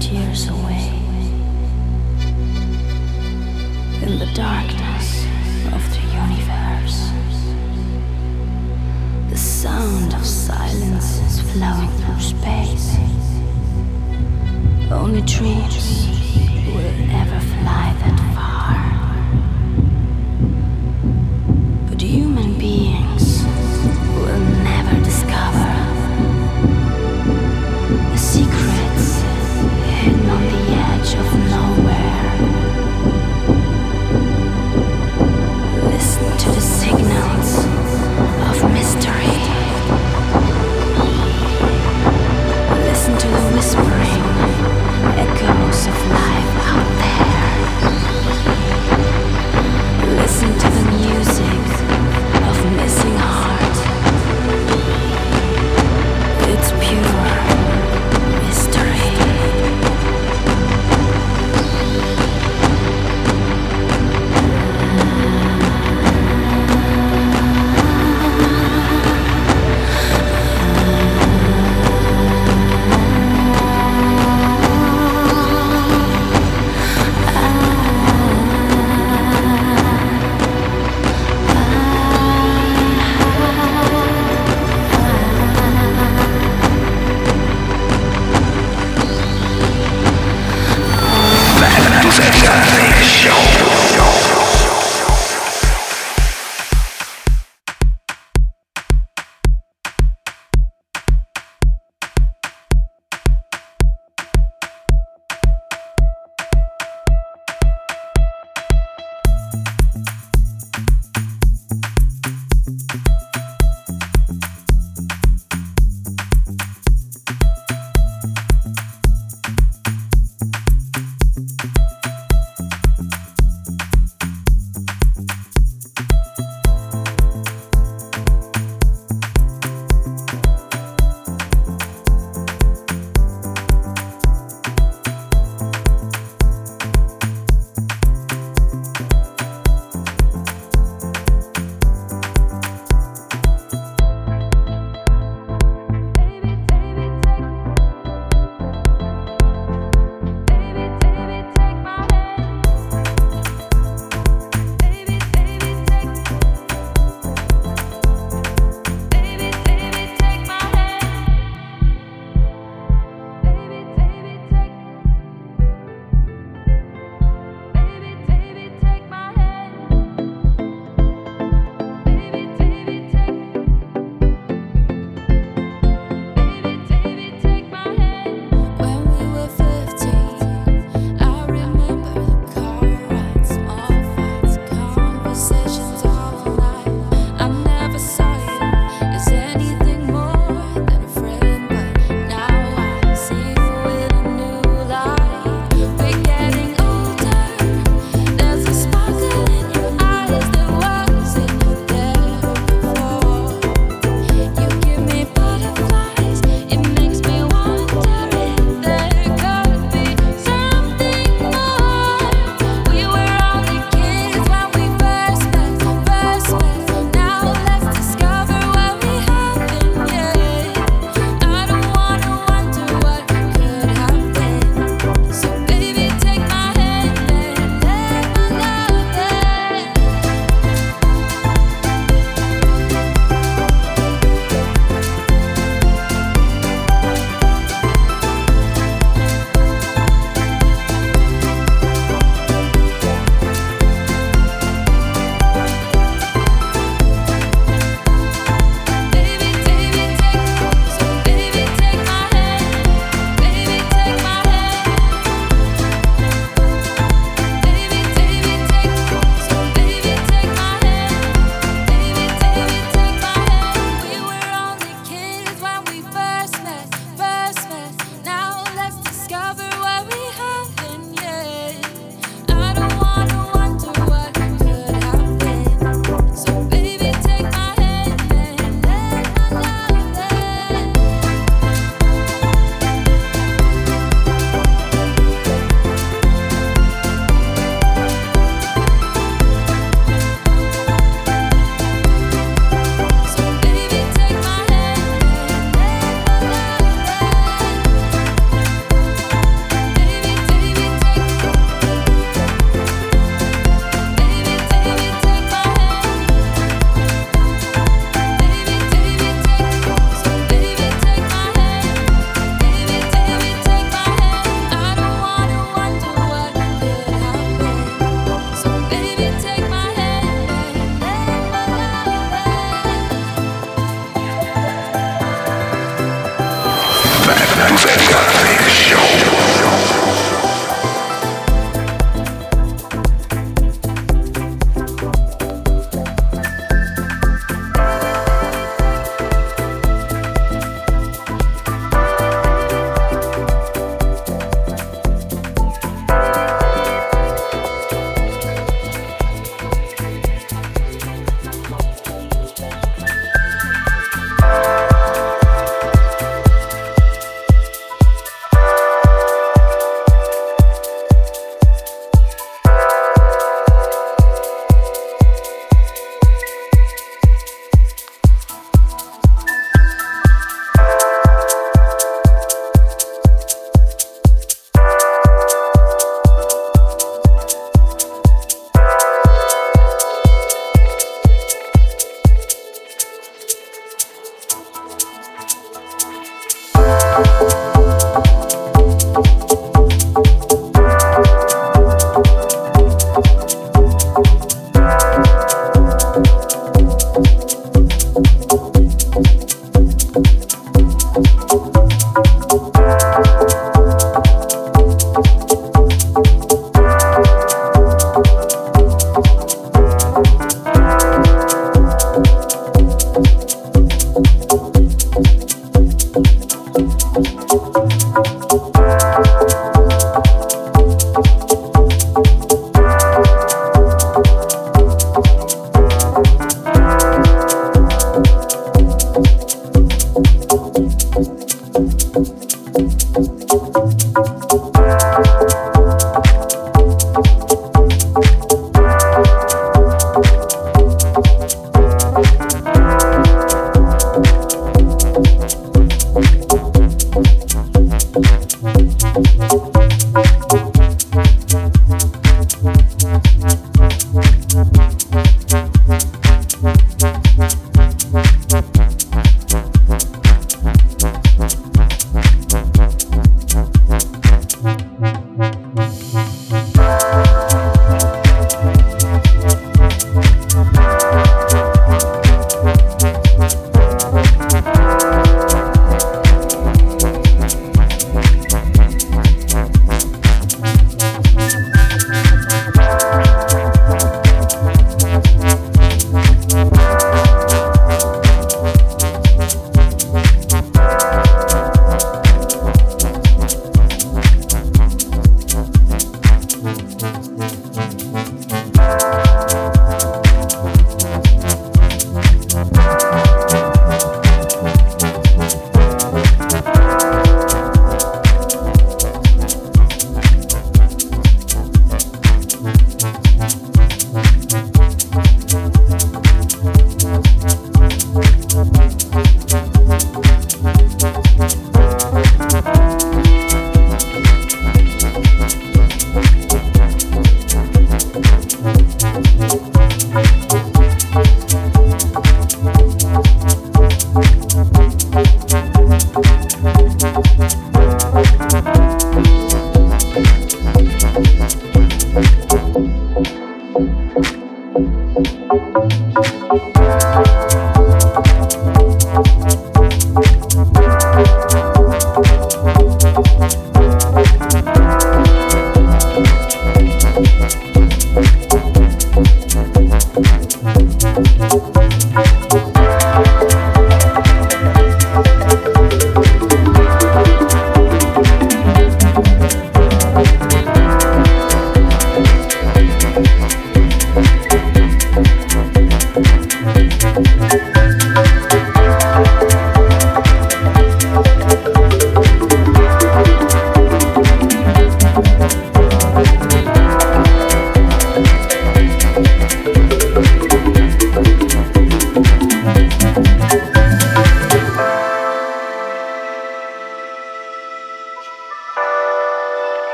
tears away in the darkness of the universe. The sound of silence is flowing through space. Only dreams.